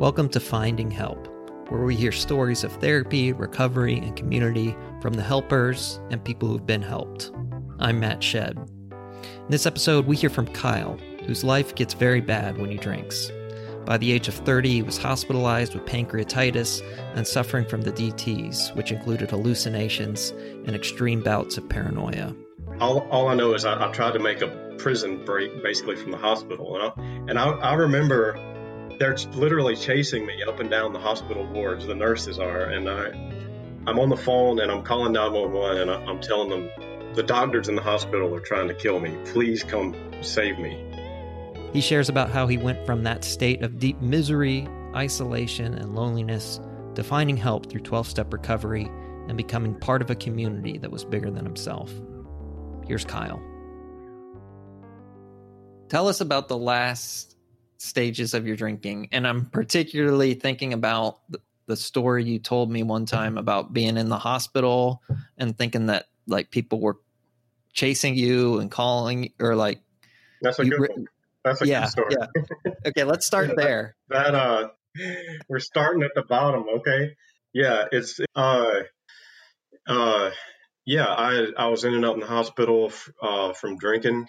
Welcome to Finding Help, where we hear stories of therapy, recovery, and community from the helpers and people who've been helped. I'm Matt Shed. In this episode, we hear from Kyle, whose life gets very bad when he drinks. By the age of 30, he was hospitalized with pancreatitis and suffering from the DTs, which included hallucinations and extreme bouts of paranoia. All, all I know is I, I tried to make a prison break basically from the hospital. And I, and I, I remember they're literally chasing me up and down the hospital wards, the nurses are. And I, I'm on the phone and I'm calling 911 and I, I'm telling them the doctors in the hospital are trying to kill me. Please come save me. He shares about how he went from that state of deep misery, isolation, and loneliness to finding help through 12 step recovery and becoming part of a community that was bigger than himself. Here's Kyle. Tell us about the last stages of your drinking. And I'm particularly thinking about the, story you told me one time about being in the hospital and thinking that like people were chasing you and calling or like that's a good one. That's a yeah, good story. Yeah. Okay, let's start there. that, that uh we're starting at the bottom, okay? Yeah, it's uh uh yeah, I I was in and out in the hospital uh, from drinking.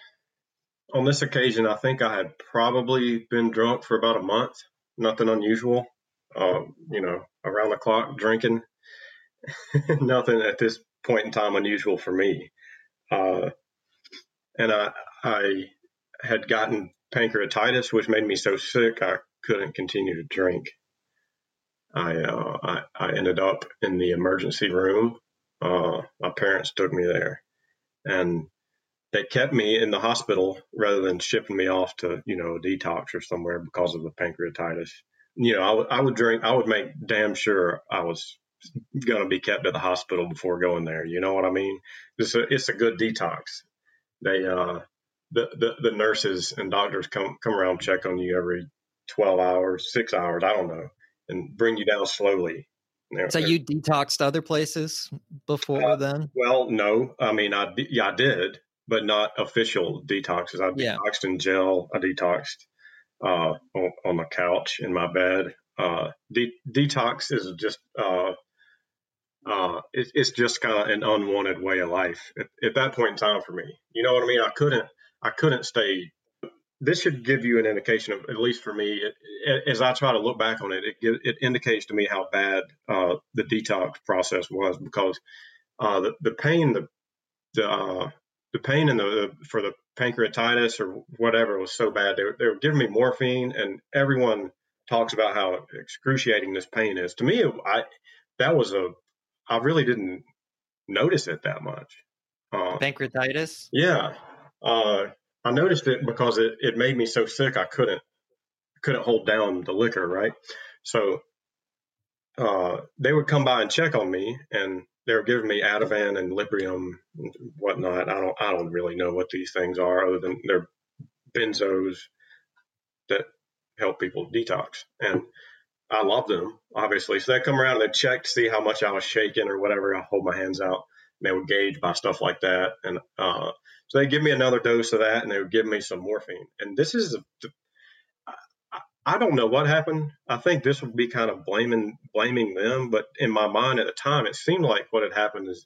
On this occasion, I think I had probably been drunk for about a month. Nothing unusual. Uh, you know, around the clock drinking. Nothing at this point in time unusual for me. Uh, and I I had gotten pancreatitis, which made me so sick I couldn't continue to drink. I, uh, I, I ended up in the emergency room. Uh, my parents took me there, and they kept me in the hospital rather than shipping me off to you know detox or somewhere because of the pancreatitis. You know, I, w- I would drink. I would make damn sure I was going to be kept at the hospital before going there. You know what I mean? It's a, it's a good detox. They uh, the, the, the nurses and doctors come come around check on you every 12 hours, six hours, I don't know, and bring you down slowly. So you detoxed other places before uh, then? Well, no. I mean, I yeah, I did, but not official detoxes. I yeah. detoxed in gel. I detoxed uh, on, on, the couch in my bed. Uh, de- detox is just uh, uh, it, it's just kind of an unwanted way of life at, at, that point in time for me. You know what I mean? I couldn't I couldn't stay. This should give you an indication of, at least for me, it, as I try to look back on it, it, it indicates to me how bad uh, the detox process was because uh, the, the pain, the the, uh, the pain in the for the pancreatitis or whatever was so bad. They were, they were giving me morphine, and everyone talks about how excruciating this pain is. To me, I that was a I really didn't notice it that much. Uh, pancreatitis. Yeah, uh, I noticed it because it, it made me so sick I couldn't couldn't hold down the liquor, right? So uh, they would come by and check on me, and they were giving me Ativan and Librium and whatnot. I don't I don't really know what these things are other than they're benzos that help people detox, and I love them obviously. So they come around and they check to see how much I was shaking or whatever. I hold my hands out. And they would gauge by stuff like that, and uh, so they give me another dose of that, and they would give me some morphine. And this is, I don't know what happened. I think this would be kind of blaming blaming them, but in my mind at the time, it seemed like what had happened is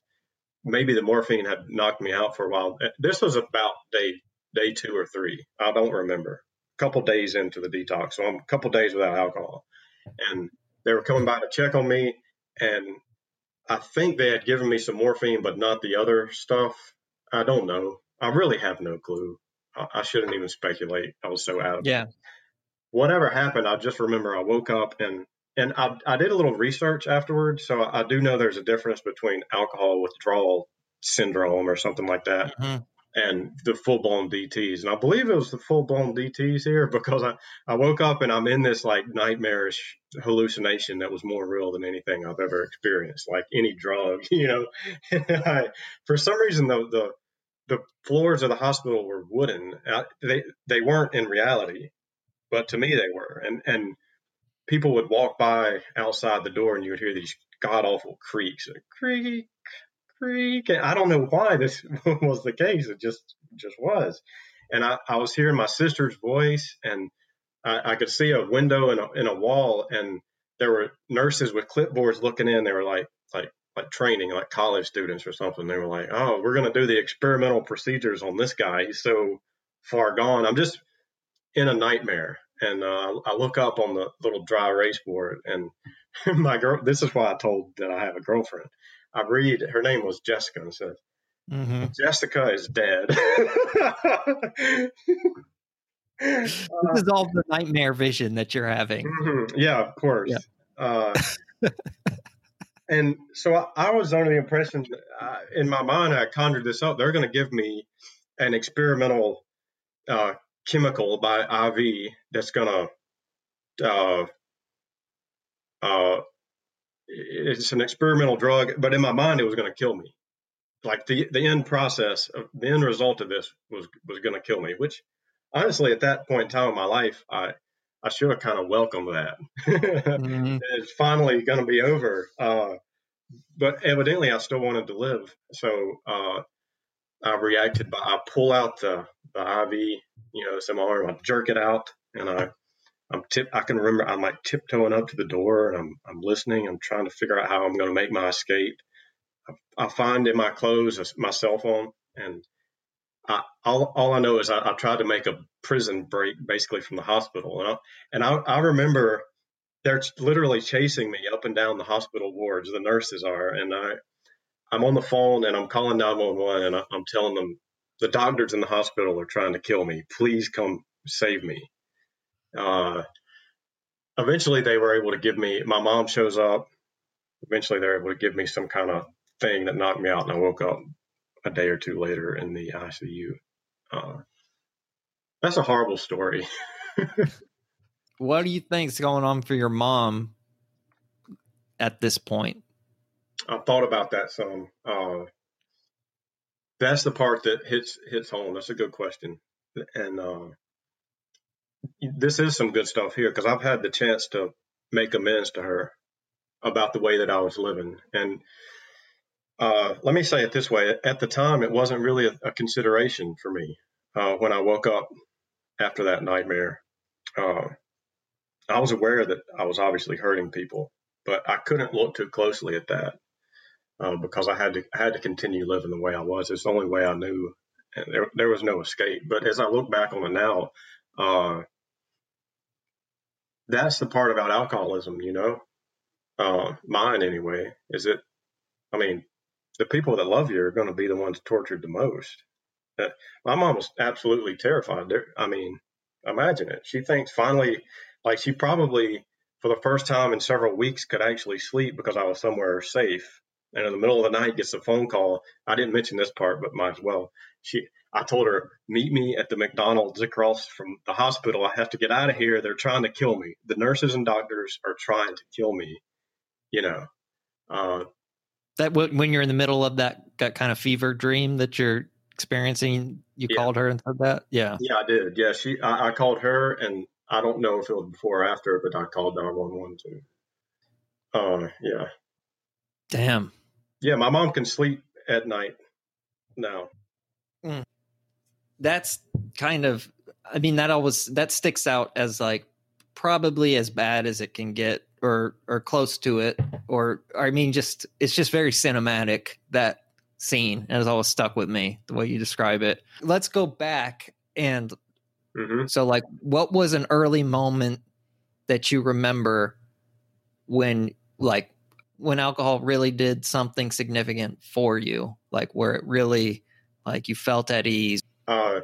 maybe the morphine had knocked me out for a while. Uh, this was about day day two or three. I don't remember. A couple days into the detox, so I'm a couple days without alcohol, and they were coming by to check on me, and I think they had given me some morphine, but not the other stuff. I don't know. I really have no clue. I, I shouldn't even speculate. I was so out yeah. it. Whatever happened, I just remember I woke up and and I, I did a little research afterwards, so I do know there's a difference between alcohol withdrawal syndrome or something like that, mm-hmm. and the full blown DTS. And I believe it was the full blown DTS here because I, I woke up and I'm in this like nightmarish hallucination that was more real than anything I've ever experienced, like any drug, you know. I, for some reason, the the the floors of the hospital were wooden. Uh, they they weren't in reality, but to me they were. And and people would walk by outside the door, and you would hear these god awful creaks, creak, creak. And I don't know why this was the case. It just just was. And I, I was hearing my sister's voice, and I, I could see a window in a, in a wall, and there were nurses with clipboards looking in. They were like like like training, like college students or something. They were like, "Oh, we're going to do the experimental procedures on this guy. He's so far gone." I'm just in a nightmare, and uh, I look up on the little dry erase board, and my girl. This is why I told that I have a girlfriend. I read her name was Jessica, and says, mm-hmm. "Jessica is dead." this is all the nightmare vision that you're having. Mm-hmm. Yeah, of course. Yeah. Uh, and so I, I, was under the impression, uh, in my mind, I conjured this up. They're going to give me an experimental uh, chemical by IV that's going to, uh, uh, it's an experimental drug, but in my mind, it was going to kill me. Like the the end process, of, the end result of this was was going to kill me, which honestly, at that point in time in my life, I I should have kind of welcomed that. mm-hmm. It's finally going to be over. Uh, but evidently, I still wanted to live. So uh, I reacted by I pull out the, the IV, you know, some arm, I jerk it out, and I I'm tip. I can remember I'm like tiptoeing up to the door, and I'm I'm listening. I'm trying to figure out how I'm going to make my escape. I, I find in my clothes my cell phone, and I, all, all I know is I, I, tried to make a prison break basically from the hospital. And I, and I, I remember they're literally chasing me up and down the hospital wards, the nurses are. And I, I'm on the phone and I'm calling 911 and I'm telling them the doctors in the hospital are trying to kill me. Please come save me. Uh, eventually they were able to give me, my mom shows up. Eventually they're able to give me some kind of thing that knocked me out and I woke up a day or two later in the ICU. Uh, that's a horrible story. what do you think's going on for your mom at this point? I thought about that some. Uh, that's the part that hits hits home. That's a good question, and uh, this is some good stuff here because I've had the chance to make amends to her about the way that I was living, and uh, let me say it this way: at the time, it wasn't really a, a consideration for me uh, when I woke up after that nightmare. Uh, I was aware that I was obviously hurting people, but I couldn't look too closely at that uh, because I had to I had to continue living the way I was. It's the only way I knew, and there there was no escape. But as I look back on it now, uh, that's the part about alcoholism, you know, uh, mine anyway. Is it? I mean, the people that love you are going to be the ones tortured the most. Uh, my mom was absolutely terrified. There, I mean, imagine it. She thinks finally, like she probably for the first time in several weeks could actually sleep because I was somewhere safe. And in the middle of the night, gets a phone call. I didn't mention this part, but might as well. She, I told her, meet me at the McDonald's across from the hospital. I have to get out of here. They're trying to kill me. The nurses and doctors are trying to kill me. You know, uh, that when you're in the middle of that, that kind of fever dream that you're experiencing, you yeah. called her and said that? Yeah. Yeah, I did. Yeah, she. I, I, called her, and I don't know if it was before or after, but I called nine one one too. Uh, yeah. Damn. Yeah, my mom can sleep at night now. Mm. That's kind of. I mean, that always that sticks out as like probably as bad as it can get or or close to it or i mean just it's just very cinematic that scene and it's always stuck with me the way you describe it let's go back and mm-hmm. so like what was an early moment that you remember when like when alcohol really did something significant for you like where it really like you felt at ease uh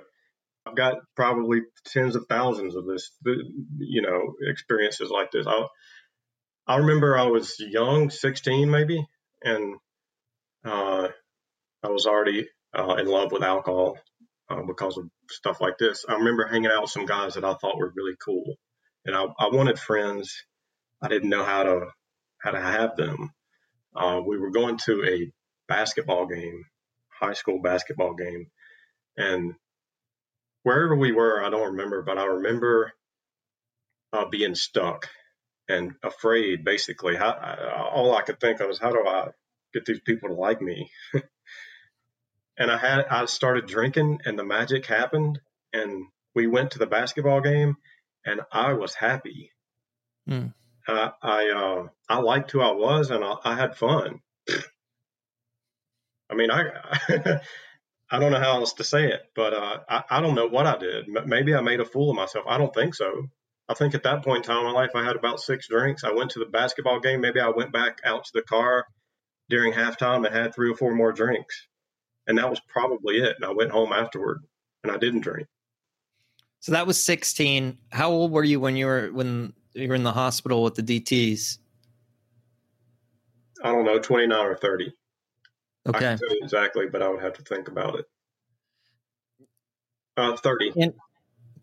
I've got probably tens of thousands of this, you know, experiences like this. I, I remember I was young, 16 maybe, and uh, I was already uh, in love with alcohol uh, because of stuff like this. I remember hanging out with some guys that I thought were really cool, and I, I wanted friends. I didn't know how to how to have them. Uh, we were going to a basketball game, high school basketball game, and wherever we were, I don't remember, but I remember uh, being stuck and afraid. Basically, how, all I could think of was how do I get these people to like me? and I had I started drinking, and the magic happened, and we went to the basketball game, and I was happy. Mm. I I, uh, I liked who I was, and I, I had fun. I mean, I I don't know how else to say it, but uh, I I don't know what I did. Maybe I made a fool of myself. I don't think so. I think at that point in time in my life, I had about six drinks. I went to the basketball game. Maybe I went back out to the car during halftime and had three or four more drinks, and that was probably it. And I went home afterward, and I didn't drink. So that was 16. How old were you when you were when you were in the hospital with the DTS? I don't know, 29 or 30. Okay. I can tell you exactly, but I would have to think about it. Uh, 30.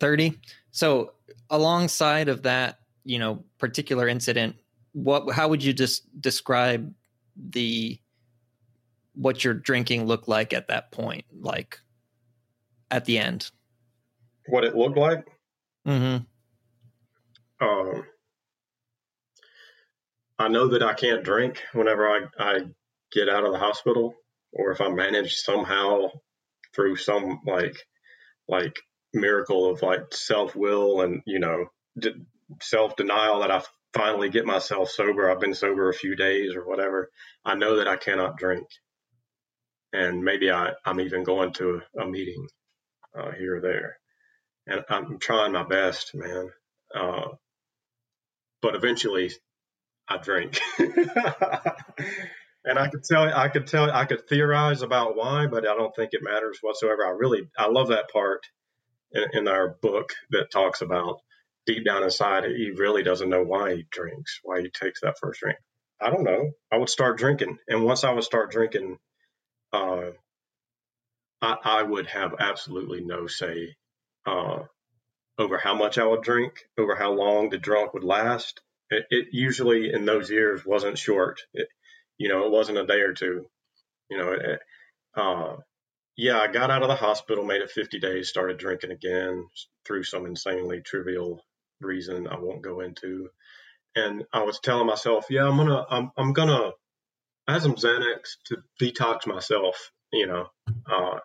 30. So alongside of that, you know, particular incident, what how would you just describe the what your drinking looked like at that point, like at the end? What it looked like? Mm-hmm. Um, I know that I can't drink whenever I, I get out of the hospital, or if I manage somehow through some like like miracle of like self will and you know d- self denial that I finally get myself sober. I've been sober a few days or whatever. I know that I cannot drink, and maybe I I'm even going to a, a meeting uh, here or there, and I'm trying my best, man. Uh, but eventually, I drink. and I could tell, I could tell, I could theorize about why, but I don't think it matters whatsoever. I really, I love that part in, in our book that talks about deep down inside, he really doesn't know why he drinks, why he takes that first drink. I don't know. I would start drinking, and once I would start drinking, uh, I, I, would have absolutely no say uh, over how much I would drink, over how long the drunk would last. It, it usually in those years wasn't short. It, you know, it wasn't a day or two. You know, it, uh, yeah, I got out of the hospital, made it 50 days, started drinking again through some insanely trivial reason I won't go into. And I was telling myself, yeah, I'm gonna, I'm, I'm gonna, I had some Xanax to detox myself. You know, uh,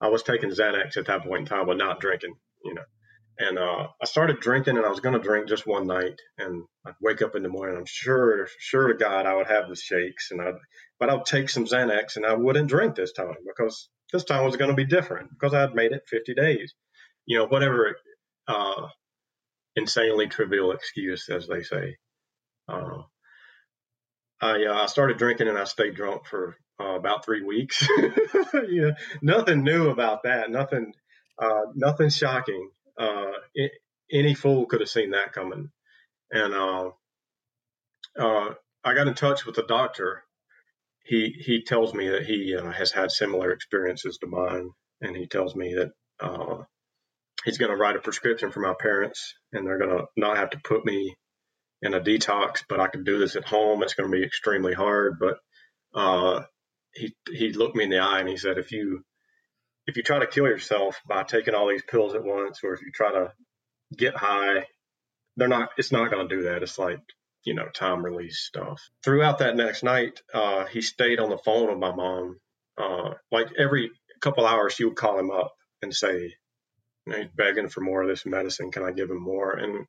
I was taking Xanax at that point in time, but not drinking. You know, and uh, I started drinking, and I was going to drink just one night, and I'd wake up in the morning. I'm sure, sure to God, I would have the shakes, and I, but I'd take some Xanax, and I wouldn't drink this time because this time was going to be different because I had made it 50 days. You know, whatever uh, insanely trivial excuse, as they say. Uh, I uh, I started drinking, and I stayed drunk for uh, about three weeks. nothing new about that. Nothing, uh, nothing shocking uh, any fool could have seen that coming. And uh, uh, I got in touch with the doctor. He he tells me that he uh, has had similar experiences to mine, and he tells me that uh, he's going to write a prescription for my parents, and they're going to not have to put me in a detox, but I can do this at home. It's going to be extremely hard, but uh, he he looked me in the eye and he said, if you if you try to kill yourself by taking all these pills at once, or if you try to get high, they're not. It's not going to do that. It's like you know time release stuff. Throughout that next night, uh, he stayed on the phone with my mom. Uh, like every couple hours, she would call him up and say, you know, "He's begging for more of this medicine. Can I give him more?" And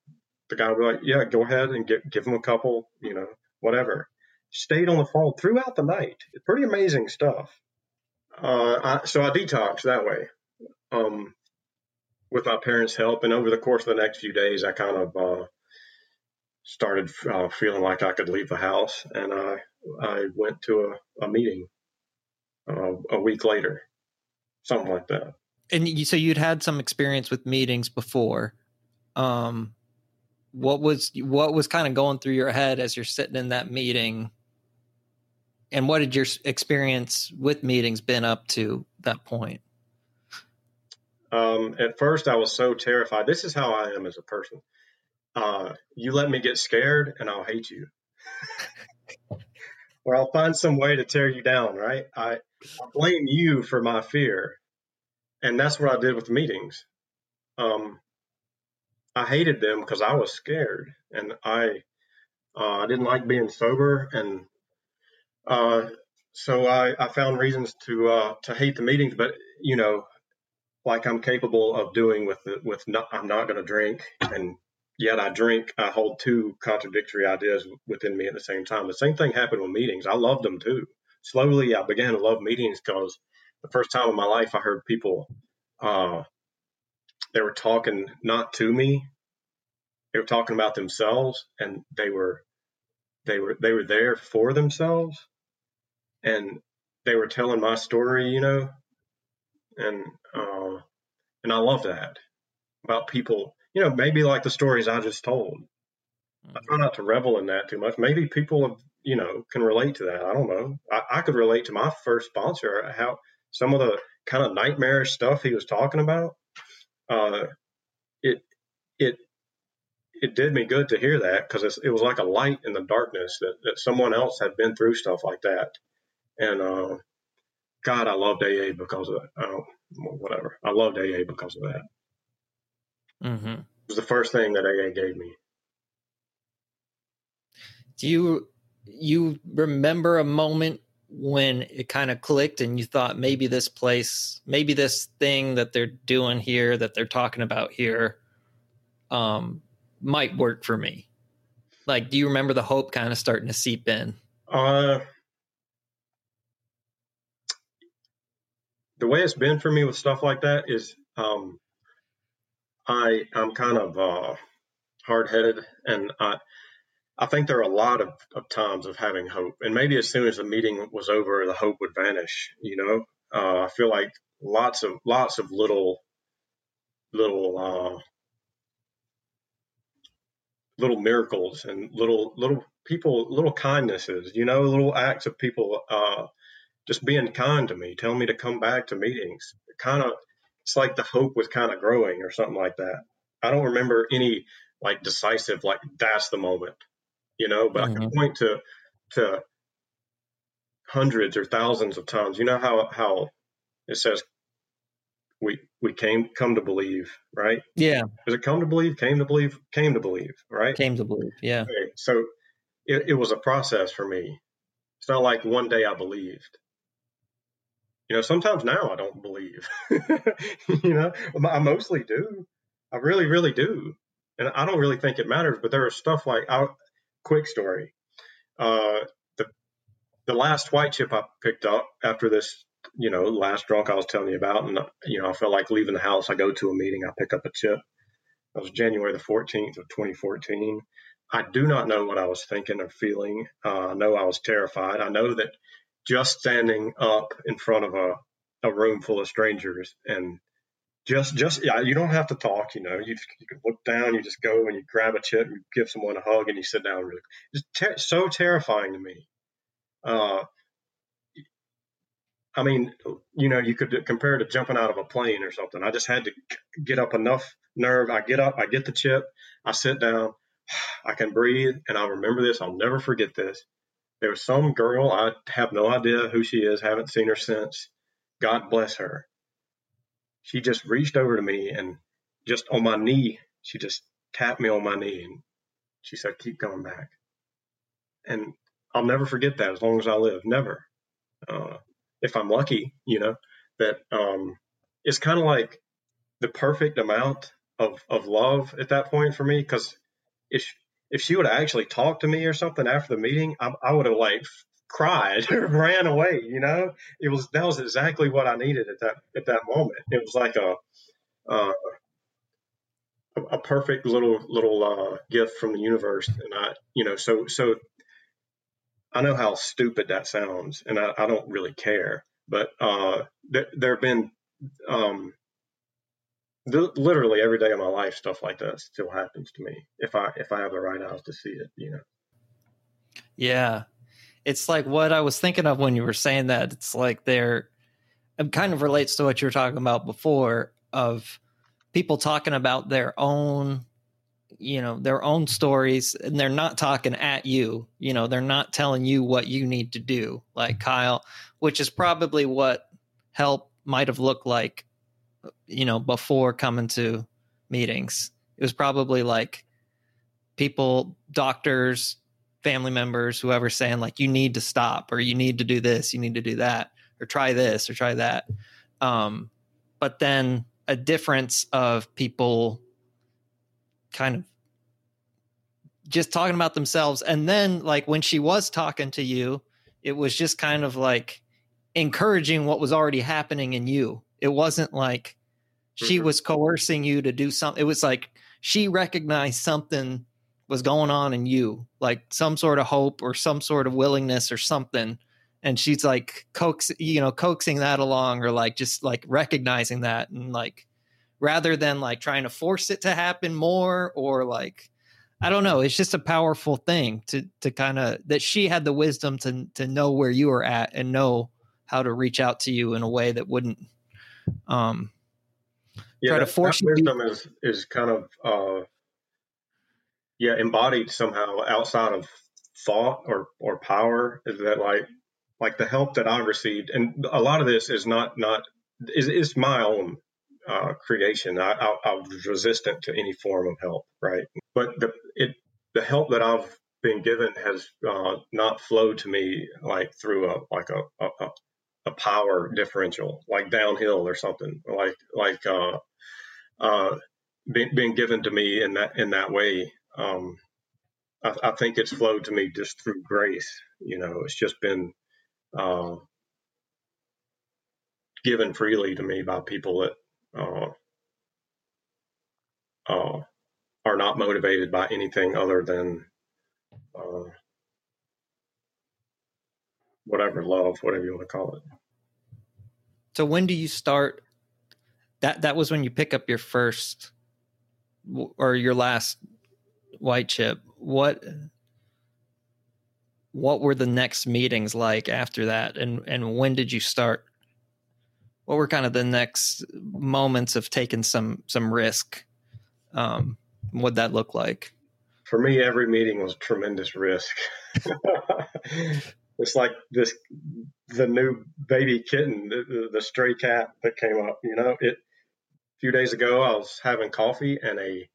the guy would be like, "Yeah, go ahead and give give him a couple. You know, whatever." Stayed on the phone throughout the night. Pretty amazing stuff. Uh, I, so I detoxed that way um, with my parents' help. And over the course of the next few days, I kind of uh, started uh, feeling like I could leave the house. And I, I went to a, a meeting uh, a week later, something like that. And you, so you'd had some experience with meetings before. Um, what was what was kind of going through your head as you're sitting in that meeting and what had your experience with meetings been up to that point? Um, at first, I was so terrified. This is how I am as a person. Uh, you let me get scared, and I'll hate you, or I'll find some way to tear you down. Right? I, I blame you for my fear, and that's what I did with meetings. Um, I hated them because I was scared, and I uh, I didn't like being sober, and so I, I, found reasons to uh, to hate the meetings, but you know, like I'm capable of doing with the, with not, I'm not going to drink and yet I drink. I hold two contradictory ideas within me at the same time. The same thing happened with meetings. I loved them too. Slowly, I began to love meetings because the first time in my life I heard people, uh, they were talking not to me, they were talking about themselves, and they were, they were, they were there for themselves, and they were telling my story, you know, and uh, and I love that about people you know, maybe like the stories I just told. I try mm-hmm. not to revel in that too much. Maybe people have, you know, can relate to that. I don't know. I, I could relate to my first sponsor, how some of the kind of nightmarish stuff he was talking about. Uh, it, it, it did me good to hear that because it was like a light in the darkness that, that someone else had been through stuff like that. And, uh, God, I loved AA because of that. Whatever. I loved AA because of that. Mm-hmm. It was the first thing that AA gave me. Do you you remember a moment when it kind of clicked and you thought maybe this place, maybe this thing that they're doing here, that they're talking about here, um, might work for me? Like, do you remember the hope kind of starting to seep in? Uh, the way it's been for me with stuff like that is um, I I'm kind of uh, hard headed, and I I think there are a lot of, of times of having hope, and maybe as soon as the meeting was over, the hope would vanish. You know, uh, I feel like lots of lots of little little uh, little miracles and little little people little kindnesses you know little acts of people uh, just being kind to me telling me to come back to meetings kind of it's like the hope was kind of growing or something like that. I don't remember any like decisive, like that's the moment, you know, but mm-hmm. I can mm-hmm. point to, to hundreds or thousands of times. You know how, how it says we, we came, come to believe, right? Yeah. Does it come to believe, came to believe, came to believe, right? Came to believe. Yeah. Okay. So it, it was a process for me. It's not like one day I believed you know, sometimes now I don't believe, you know, I mostly do. I really, really do. And I don't really think it matters, but there is stuff like, I, quick story. Uh, the, the last white chip I picked up after this, you know, last drunk I was telling you about, and, you know, I felt like leaving the house. I go to a meeting, I pick up a chip. That was January the 14th of 2014. I do not know what I was thinking or feeling. Uh, I know I was terrified. I know that just standing up in front of a, a room full of strangers and just just yeah, you don't have to talk. You know, you you can look down, you just go and you grab a chip, you give someone a hug, and you sit down. Really, it's ter- so terrifying to me. Uh, I mean, you know, you could compare it to jumping out of a plane or something. I just had to get up enough nerve. I get up, I get the chip, I sit down, I can breathe, and I remember this. I'll never forget this. There was some girl, I have no idea who she is, haven't seen her since. God bless her. She just reached over to me and just on my knee, she just tapped me on my knee and she said, Keep going back. And I'll never forget that as long as I live. Never. Uh, if I'm lucky, you know, that um, it's kind of like the perfect amount of, of love at that point for me because if if she would have actually talked to me or something after the meeting, I, I would have like cried ran away. You know, it was that was exactly what I needed at that at that moment. It was like a uh, a perfect little little uh, gift from the universe, and I, you know, so so I know how stupid that sounds, and I, I don't really care. But uh, th- there have been um, literally every day of my life, stuff like that still happens to me if I if I have the right eyes to see it. You know. Yeah, it's like what I was thinking of when you were saying that. It's like they're it kind of relates to what you were talking about before of people talking about their own you know their own stories and they're not talking at you you know they're not telling you what you need to do like kyle which is probably what help might have looked like you know, before coming to meetings. It was probably like people, doctors, family members, whoever saying like, you need to stop or you need to do this, you need to do that, or try this or try that. Um, but then a difference of people kind of just talking about themselves. And then, like, when she was talking to you, it was just kind of like encouraging what was already happening in you. It wasn't like she mm-hmm. was coercing you to do something. It was like she recognized something was going on in you, like some sort of hope or some sort of willingness or something. And she's like coax, you know, coaxing that along or like just like recognizing that and like rather than like trying to force it to happen more or like I don't know. It's just a powerful thing to to kind of that she had the wisdom to to know where you were at and know how to reach out to you in a way that wouldn't um yeah, try to force that wisdom is is kind of uh yeah embodied somehow outside of thought or or power is that like like the help that I've received and a lot of this is not not is is my own uh, creation. I, I, I, was resistant to any form of help, right? But the it the help that I've been given has uh, not flowed to me like through a like a, a, a power differential, like downhill or something, like like uh, uh, being, being given to me in that in that way. Um, I, I, think it's flowed to me just through grace. You know, it's just been uh, given freely to me by people that uh, uh, are not motivated by anything other than uh, whatever love, whatever you want to call it. So when do you start? That that was when you pick up your first or your last white chip. What what were the next meetings like after that, and and when did you start what were kind of the next moments of taking some some risk? Um, what that look like? For me, every meeting was a tremendous risk. it's like this the new baby kitten, the, the, stray cat that came up. You know, it. A few days ago, I was having coffee and a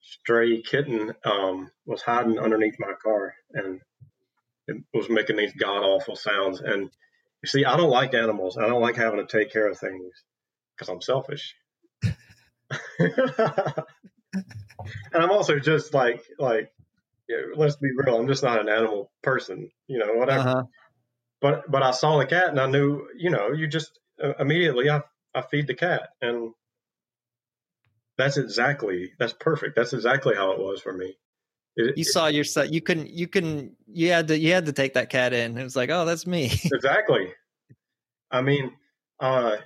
stray kitten um, was hiding underneath my car and it was making these god awful sounds. And you see, I don't like animals. I don't like having to take care of things because I'm selfish. and I'm also just like like let's be real. I'm just not an animal person. You know, whatever. Uh-huh. But but I saw the cat and I knew. You know, you just uh, immediately I I feed the cat and that's exactly that's perfect. That's exactly how it was for me. It, you saw yourself. You couldn't. You couldn't. You had to. You had to take that cat in. It was like, oh, that's me. exactly. I mean, uh,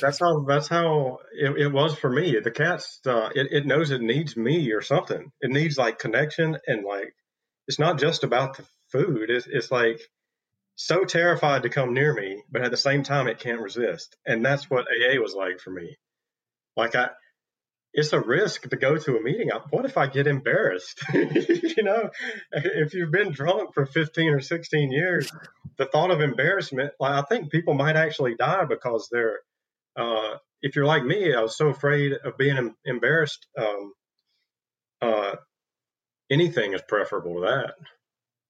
that's how. That's how it, it was for me. The cat's. Uh, it, it knows it needs me or something. It needs like connection and like. It's not just about the food. It's, it's like so terrified to come near me, but at the same time, it can't resist. And that's what AA was like for me. Like I, it's a risk to go to a meeting. What if I get embarrassed? you know, if you've been drunk for 15 or 16 years, the thought of embarrassment, like I think people might actually die because they're, uh, if you're like me, I was so afraid of being embarrassed. Um, uh, anything is preferable to that.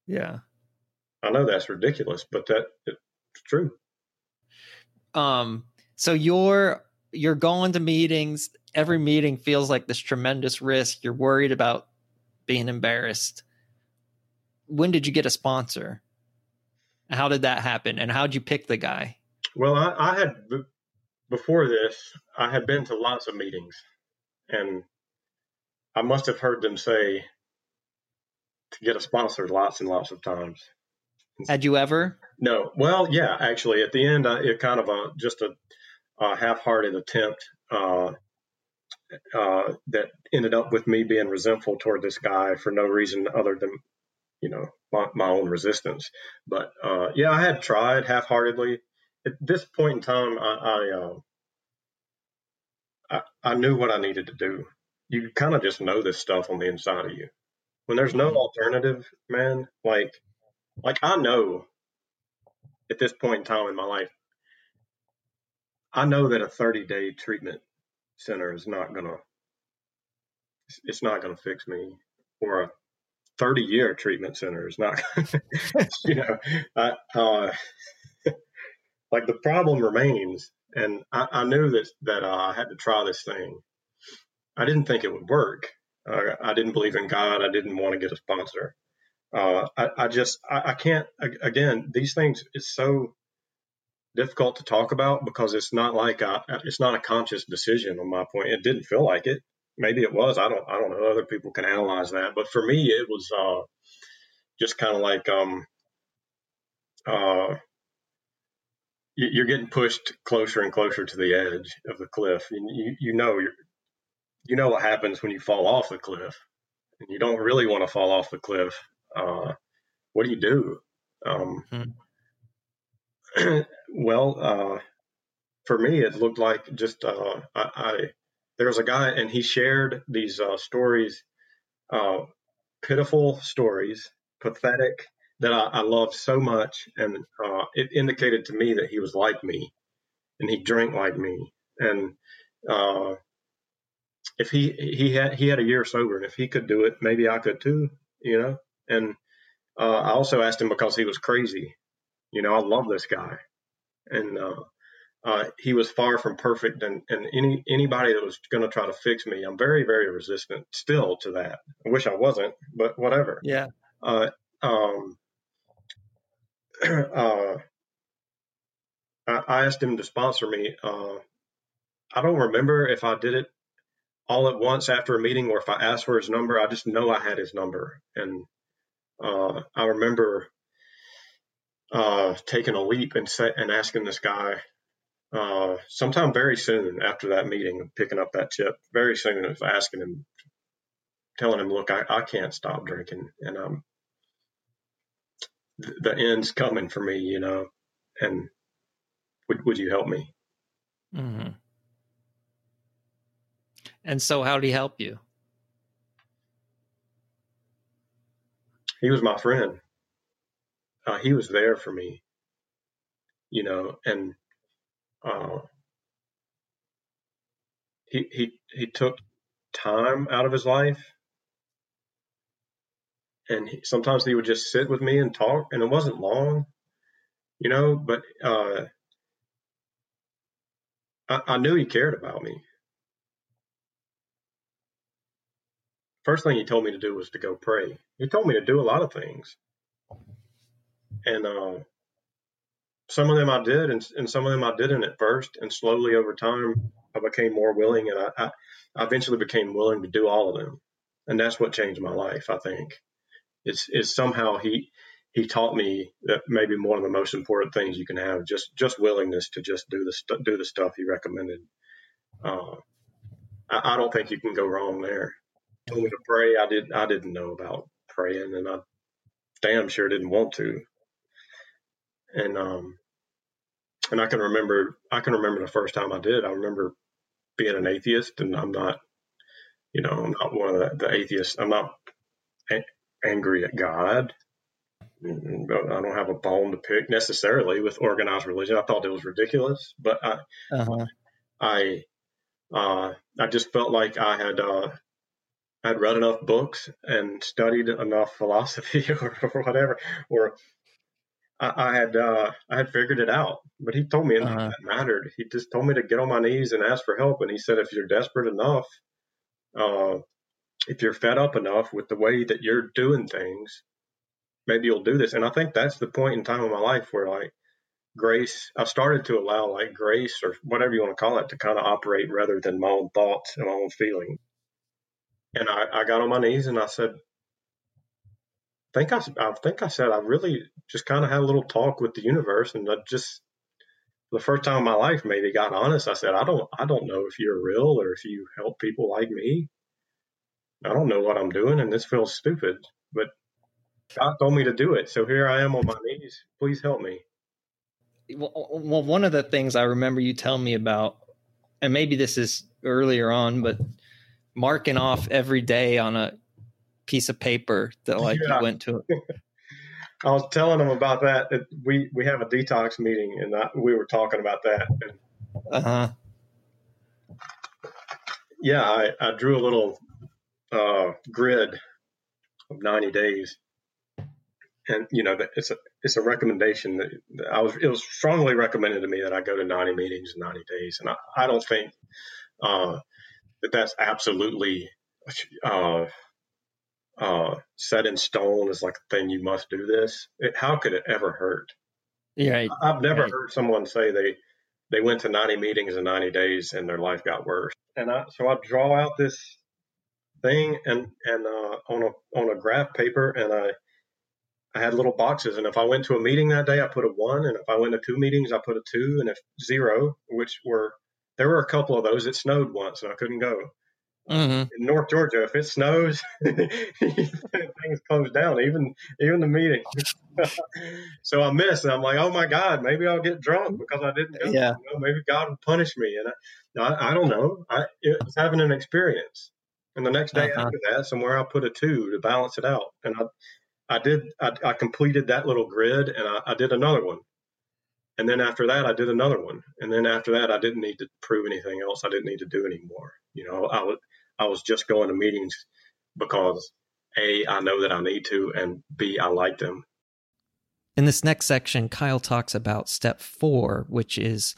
Yeah. I know that's ridiculous, but that it's true. Um, so you're, you're going to meetings every meeting feels like this tremendous risk. You're worried about being embarrassed. When did you get a sponsor? How did that happen? And how'd you pick the guy? Well, I, I had before this, I had been to lots of meetings, and I must have heard them say to get a sponsor lots and lots of times. Had you ever? No. Well, yeah, actually, at the end, it kind of a just a, a half-hearted attempt. Uh, uh, that ended up with me being resentful toward this guy for no reason other than, you know, my, my own resistance. But uh, yeah, I had tried half-heartedly. At this point in time, I I, uh, I, I knew what I needed to do. You kind of just know this stuff on the inside of you. When there's no alternative, man, like like I know at this point in time in my life, I know that a 30 day treatment center is not gonna it's not gonna fix me or a 30 year treatment center is not you know I, uh, like the problem remains and I, I knew that that uh, I had to try this thing I didn't think it would work I didn't believe in God. I didn't want to get a sponsor. Uh, I, I, just, I, I, can't, again, these things, it's so difficult to talk about because it's not like, a, it's not a conscious decision on my point. It didn't feel like it. Maybe it was. I don't, I don't know. Other people can analyze that. But for me, it was, uh, just kind of like, um, uh, you're getting pushed closer and closer to the edge of the cliff. And you, you know, you're, you know what happens when you fall off the cliff and you don't really want to fall off the cliff. Uh, what do you do? Um, hmm. well, uh, for me, it looked like just uh, I, I, there was a guy and he shared these uh, stories, uh, pitiful stories, pathetic that I, I loved so much, and uh, it indicated to me that he was like me, and he drank like me, and uh, if he he had he had a year sober, and if he could do it, maybe I could too, you know. And uh, I also asked him because he was crazy, you know. I love this guy, and uh, uh, he was far from perfect, and and any anybody that was going to try to fix me, I'm very very resistant still to that. I wish I wasn't, but whatever. Yeah. Uh, um, uh, I asked him to sponsor me. Uh, I don't remember if I did it all at once after a meeting or if I asked for his number. I just know I had his number. And uh, I remember uh, taking a leap and, and asking this guy uh, sometime very soon after that meeting, picking up that tip, very soon, asking him, telling him, look, I, I can't stop drinking. And I'm, the end's coming for me, you know, and would, would you help me? Mm-hmm. And so, how did he help you? He was my friend. Uh, he was there for me, you know, and uh, he he he took time out of his life, and he, sometimes he would just sit with me and talk, and it wasn't long, you know, but uh, I, I knew he cared about me first thing he told me to do was to go pray. He told me to do a lot of things. And uh, some of them I did, and, and some of them I didn't at first. And slowly over time, I became more willing, and I, I, eventually became willing to do all of them. And that's what changed my life, I think. It's, it's somehow he he taught me that maybe one of the most important things you can have just just willingness to just do the st- do the stuff he recommended. Uh, I, I don't think you can go wrong there told me to pray. I did. I didn't know about praying, and I damn sure didn't want to. And um, and I can remember. I can remember the first time I did. I remember being an atheist, and I'm not. You know, I'm not one of the, the atheists. I'm not a- angry at God. I don't have a bone to pick necessarily with organized religion. I thought it was ridiculous, but I, uh-huh. I, uh, I just felt like I had uh, I'd read enough books and studied enough philosophy or, or whatever, or I, I had uh, I had figured it out. But he told me uh-huh. that mattered. He just told me to get on my knees and ask for help. And he said, if you're desperate enough, uh, if you're fed up enough with the way that you're doing things, maybe you'll do this. And I think that's the point in time in my life where like grace, I started to allow like grace or whatever you want to call it to kind of operate rather than my own thoughts and my own feelings. And I, I got on my knees and I said, I think I, I think I said I really just kind of had a little talk with the universe, and I just the first time in my life maybe got honest. I said, I don't I don't know if you're real or if you help people like me. I don't know what I'm doing, and this feels stupid, but God told me to do it, so here I am on my knees. Please help me. Well, one of the things I remember you telling me about, and maybe this is earlier on, but marking off every day on a piece of paper that like yeah. you went to. I was telling them about that. that we we have a detox meeting, and I, we were talking about that. Uh huh. Yeah, I, I drew a little uh, grid of ninety days, and you know it's a it's a recommendation that, that I was it was strongly recommended to me that I go to ninety meetings in ninety days, and I, I don't think uh, that that's absolutely uh, uh, set in stone as like a thing you must do this. It, how could it ever hurt? Yeah, I've never right. heard someone say they they went to 90 meetings in 90 days and their life got worse. And I, so I draw out this thing and and uh, on a on a graph paper and I I had little boxes and if I went to a meeting that day I put a one and if I went to two meetings I put a two and if zero which were there were a couple of those it snowed once and I couldn't go Mhm. in North Georgia, if it snows, things close down, even even the meeting. so I missed, and I'm like, oh my God, maybe I'll get drunk because I didn't go. Yeah. You know, maybe God will punish me, and I, I, I don't know. I it was having an experience, and the next day Uh-huh. after that, somewhere I put a two to balance it out, and I I did I, I completed that little grid, and I, I did another one. And then after that, I did another one. And then after that, I didn't need to prove anything else. I didn't need to do anymore. You know, I was I was just going to meetings because a I know that I need to, and b I like them. In this next section, Kyle talks about step four, which is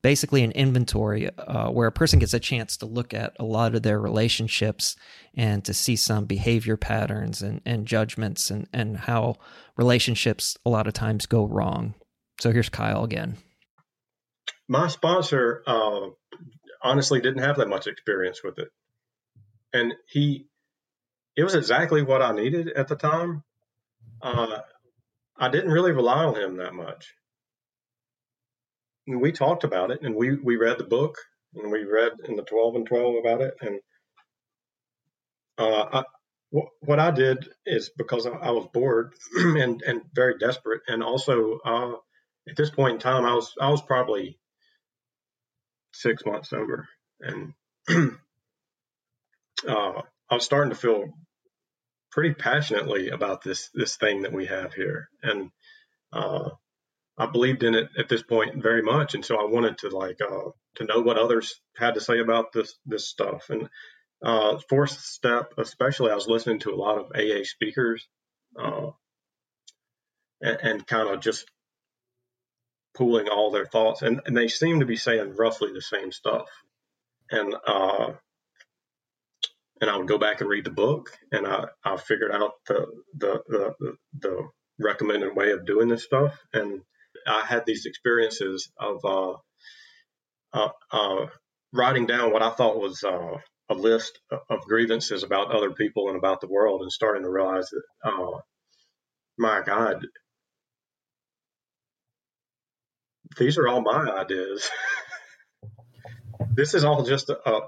basically an inventory uh, where a person gets a chance to look at a lot of their relationships and to see some behavior patterns and, and judgments and, and how relationships a lot of times go wrong. So here's Kyle again. My sponsor uh, honestly didn't have that much experience with it, and he it was exactly what I needed at the time. Uh, I didn't really rely on him that much. And we talked about it, and we we read the book, and we read in the twelve and twelve about it, and uh, I, what I did is because I was bored and and very desperate, and also uh, at this point in time, I was I was probably six months sober, and uh, I was starting to feel pretty passionately about this this thing that we have here, and uh, I believed in it at this point very much, and so I wanted to like uh, to know what others had to say about this this stuff. And uh, fourth step, especially, I was listening to a lot of AA speakers, uh, and, and kind of just pooling all their thoughts, and, and they seem to be saying roughly the same stuff. And uh, and I would go back and read the book, and I, I figured out the, the the the recommended way of doing this stuff, and I had these experiences of uh, uh, uh, writing down what I thought was uh, a list of grievances about other people and about the world, and starting to realize that, uh, my God, these are all my ideas. this is all just a,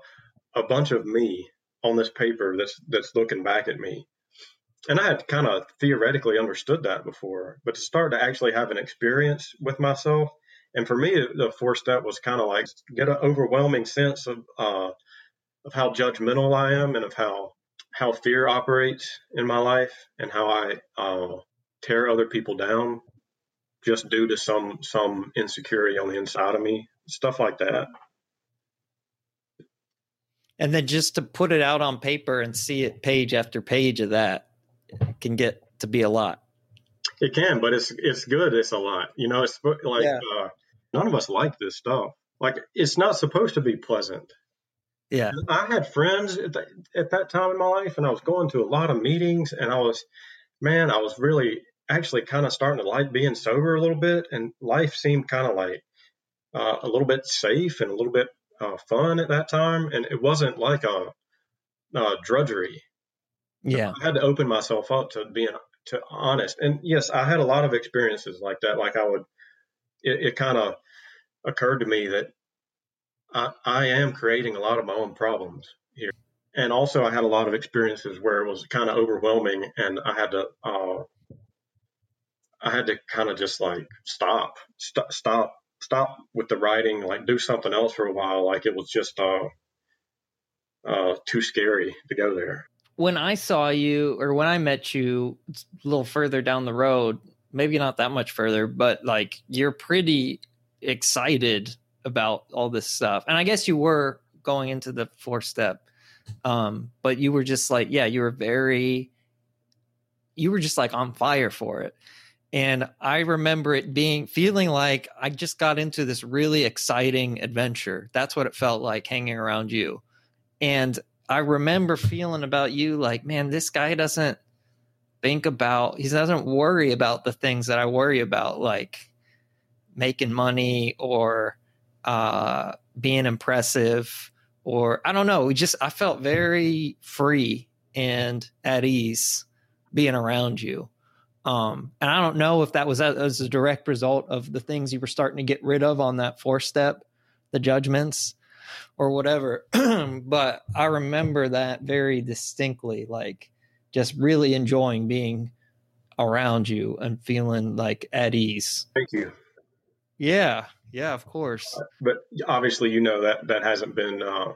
a bunch of me on this paper that's that's looking back at me. And I had kind of theoretically understood that before, but to start to actually have an experience with myself, and for me, the fourth step was kind of like get an overwhelming sense of uh, of how judgmental I am and of how how fear operates in my life and how I uh, tear other people down just due to some some insecurity on the inside of me, stuff like that. And then just to put it out on paper and see it page after page of that can get to be a lot. It can, but it's it's good. It's a lot, you know. It's like Yeah. uh, none of us like this stuff. Like it's not supposed to be pleasant. Yeah. I had friends at, that at that time in my life, and I was going to a lot of meetings, and I was, man, I was really actually kind of starting to like being sober a little bit, and life seemed kind of like uh, a little bit safe and a little bit uh, fun at that time, and it wasn't like a, a drudgery. Yeah. I had to open myself up to being to honest, and yes, I had a lot of experiences like that. Like I would, it, it kind of occurred to me that I, I am creating a lot of my own problems here. And also, I had a lot of experiences where it was kind of overwhelming, and I had to, uh, I had to kind of just like stop, st- stop, stop with the writing, like do something else for a while. Like it was just uh, uh, too scary to go there. when I saw you or when I met you a little further down the road, maybe not that much further, but like you're pretty excited about all this stuff. And I guess you were going into the fourth step. Um, but you were just like, yeah, you were very, you were just like on fire for it. And I remember it being feeling like I just got into this really exciting adventure. That's what it felt like hanging around you. And I remember feeling about you like, man, this guy doesn't think about, he doesn't worry about the things that I worry about, like making money or uh, being impressive or I don't know. We just, I felt very free and at ease being around you. Um, and I don't know if that was as a direct result of the things you were starting to get rid of on that four step, the judgments or whatever. but I remember that very distinctly, like just really enjoying being around you and feeling like at ease. Thank you. Yeah. Yeah, of course. But obviously, you know that that hasn't been, uh,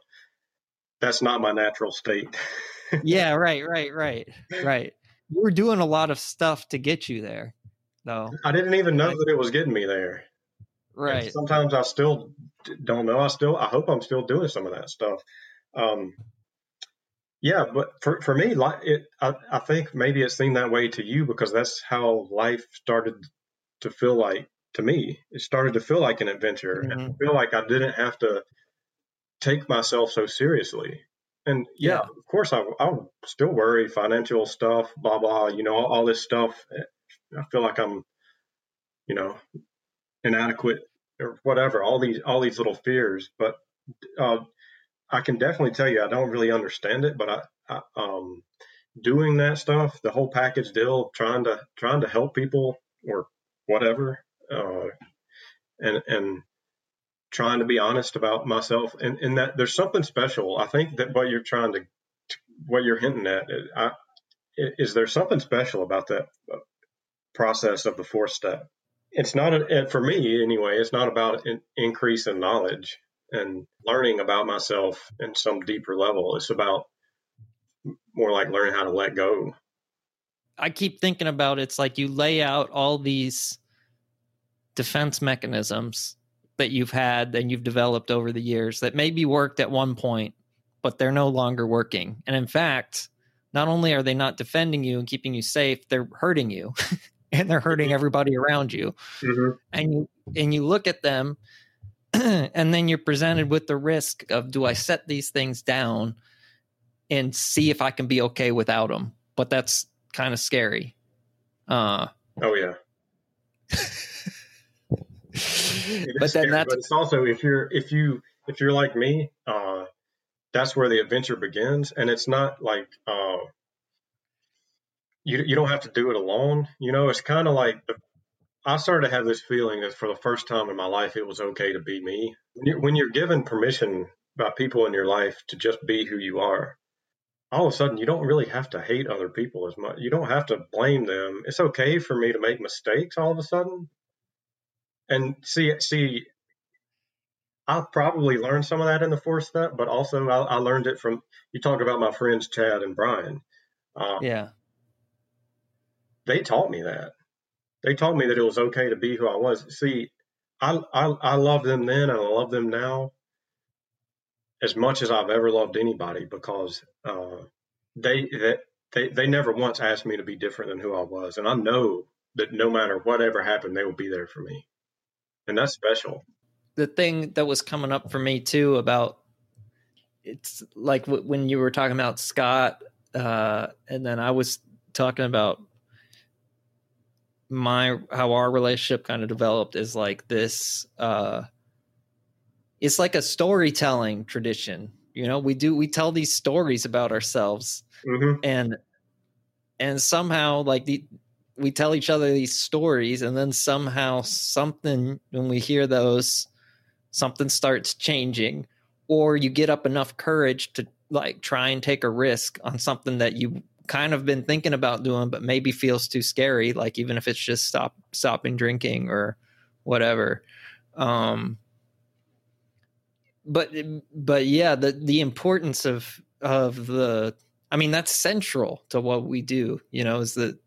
that's not my natural state. yeah, right, right, right, right you were doing a lot of stuff to get you there, though. I didn't even know that it was getting me there. Right. And sometimes I still don't know. I still, I hope I'm still doing some of that stuff. Um, yeah, but for, for me, like it, I, I think maybe it seemed that way to you because that's how life started to feel like to me. It started to feel like an adventure mm-hmm. and I feel like I didn't have to take myself so seriously. And yeah, yeah. of course, I, I still worry financial stuff, blah, blah, you know, all, all, this stuff. I feel like I'm, you know, inadequate or whatever, all these, all these little fears. But uh, I can definitely tell you, I don't really understand it, but I, I um, doing that stuff, the whole package deal, trying to, trying to help people or whatever, uh, and, and, trying to be honest about myself and, and that there's something special. I think that what you're trying to, what you're hinting at, I, is there something special about that uh, process of the fourth step? It's not, a, for me anyway, it's not about an increase in knowledge and learning about myself in some deeper level. It's about more like learning how to let go. I keep thinking about it's like you lay out all these defense mechanisms that you've had and you've developed over the years that maybe worked at one point, but they're no longer working. And in fact, not only are they not defending you and keeping you safe, they're hurting you and they're hurting everybody around you. Mm-hmm. And you and you look at them and then you're presented with the risk of do I set these things down and see if I can be okay without them? But that's kind of scary. Uh, oh yeah. but then that's but it's also if you're if you if you're like me, uh, that's where the adventure begins, and it's not like uh, you you don't have to do it alone. You know, it's kind of like the, I started to have this feeling that for the first time in my life, it was okay to be me. When you're, when you're given permission by people in your life to just be who you are, all of a sudden you don't really have to hate other people as much. You don't have to blame them. It's okay for me to make mistakes all of a sudden and see see I probably learned some of that in the fourth step, but also I, I learned it from you talk about my friends Chad and Brian. Um, yeah, they taught me that. They taught me that it was okay to be who I was. See, I I, I love them then, and I love them now as much as I've ever loved anybody because uh, they that they they never once asked me to be different than who I was, and I know that no matter whatever happened, they will be there for me and that's special. The thing that was coming up for me too about it's like w- when you were talking about Scott, uh, and then I was talking about my how our relationship kind of developed is like this. Uh, it's like a storytelling tradition. You know, we do we tell these stories about ourselves, mm-hmm. and and somehow like the we tell each other these stories and then somehow something when we hear those something starts changing or you get up enough courage to like try and take a risk on something that you kind of been thinking about doing but maybe feels too scary like even if it's just stop stopping drinking or whatever. Um but but yeah the the importance of of the i mean that's central to what we do you know is that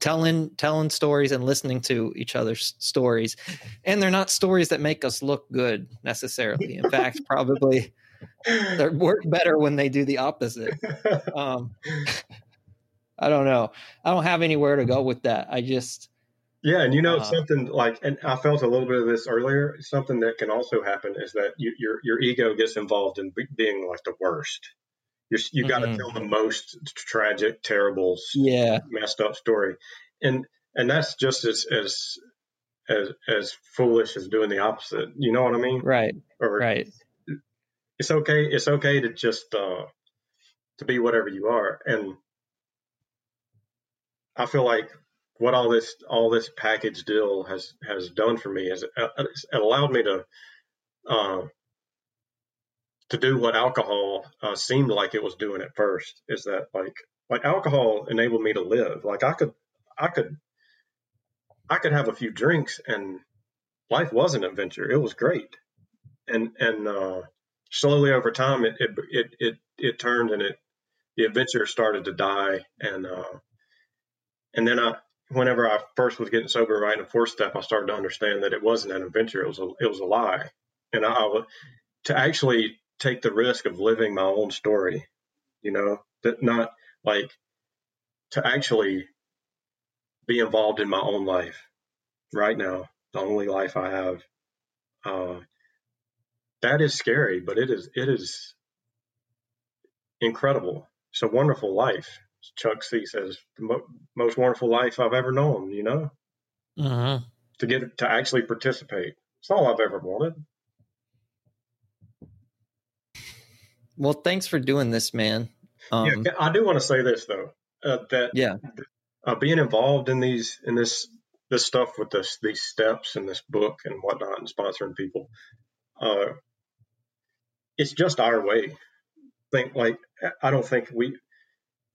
telling telling stories and listening to each other's stories. And they're not stories that make us look good necessarily. In fact probably they work better when they do the opposite. Um, i don't know. I don't have anywhere to go with that. I just yeah and you know uh, something like and i felt a little bit of this earlier. Something that can also happen is that you, your your ego gets involved in being like the worst You're, you got to Mhm. tell the most tragic, terrible, Yeah. messed up story, and and that's just as as as as foolish as doing the opposite. You know what I mean? Right. Or Right. it's okay. It's okay to just uh, to be whatever you are, and I feel like what all this all this package deal has has done for me is uh, it's allowed me to uh, to do what alcohol uh, seemed like it was doing at first. Is that like like alcohol enabled me to live? Like I could I could I could have a few drinks and life was an adventure. It was great, and and uh, slowly over time it it it it, it turned and it the adventure started to die and uh, and then I whenever I first was getting sober in the fourth step I started to understand that it wasn't an adventure it was a it was a lie and I, I to actually take the risk of living my own story you know that not like to actually be involved in my own life right now the only life I have uh, that is scary but it is it is incredible. It's a wonderful life. Chuck C says the mo- most wonderful life I've ever known you know? Hmm to get to actually participate. It's all I've ever wanted Well, thanks for doing this, man. Um, yeah, I do want to say this though uh, that yeah. uh, being involved in these in this this stuff with this these steps and this book and whatnot and sponsoring people uh it's just our way think like i don't think we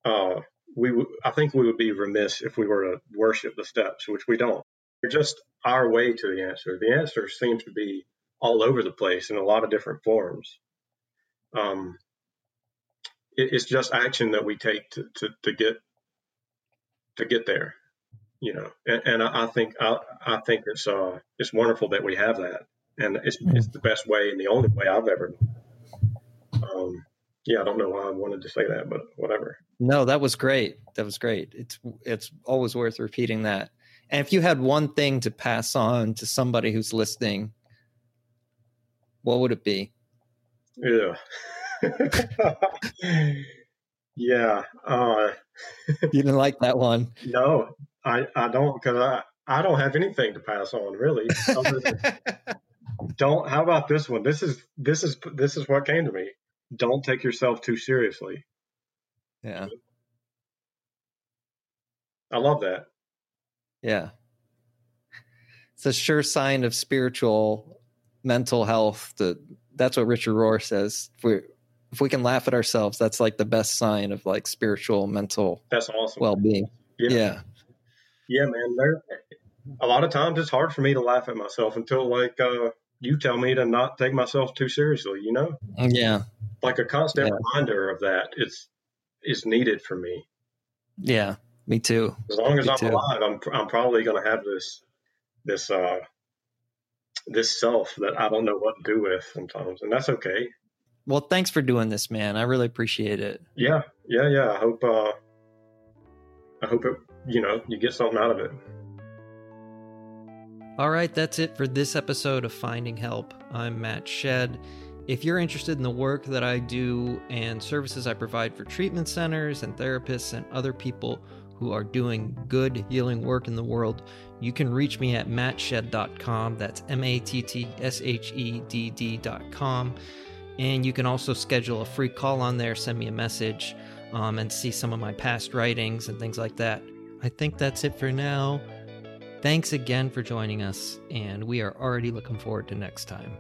uh we w- i think we would be remiss if we were to worship the steps which we don't they're just our way to the answer the answer seems to be all over the place in a lot of different forms um it, it's just action that we take to, to, to get to get there you know and, and I, I think I, I think it's uh it's wonderful that we have that and it's it's the best way and the only way I've ever um yeah I don't know why I wanted to say that but whatever No, that was great. That was great. It's it's always worth repeating that. And if you had one thing to pass on to somebody who's listening, what would it be? Yeah yeah uh You didn't like that one. no I I don't because I I don't have anything to pass on really than don't how about this one this is this is this is what came to me don't take yourself too seriously yeah. i love that Yeah. It's a sure sign of spiritual mental health. The that's what Richard Rohr says. If we if we can laugh at ourselves, that's like the best sign of like spiritual mental that's awesome well being. yeah. Yeah. yeah man there a lot of times it's hard for me to laugh at myself until like uh you tell me to not take myself too seriously you know Yeah. like a constant Yeah. reminder of that is is needed for me Yeah. Me too. as long as Me i'm too. alive i'm i'm probably going to have this this uh this self that i don't know what to do with sometimes and that's okay Well, thanks for doing this, man. I really appreciate it. Yeah, yeah, yeah. I hope uh I hope it you know, you get something out of it. All right, that's it for this episode of Finding Help. I'm Matt Shedd. If you're interested in the work that I do and services I provide for treatment centers and therapists and other people who are doing good healing work in the world, you can reach me at mattshedd.com. That's M A T T S H E D D.com. And you can also schedule a free call on there, send me a message, um, and see some of my past writings and things like that. I think that's it for now. Thanks again for joining us, and we are already looking forward to next time.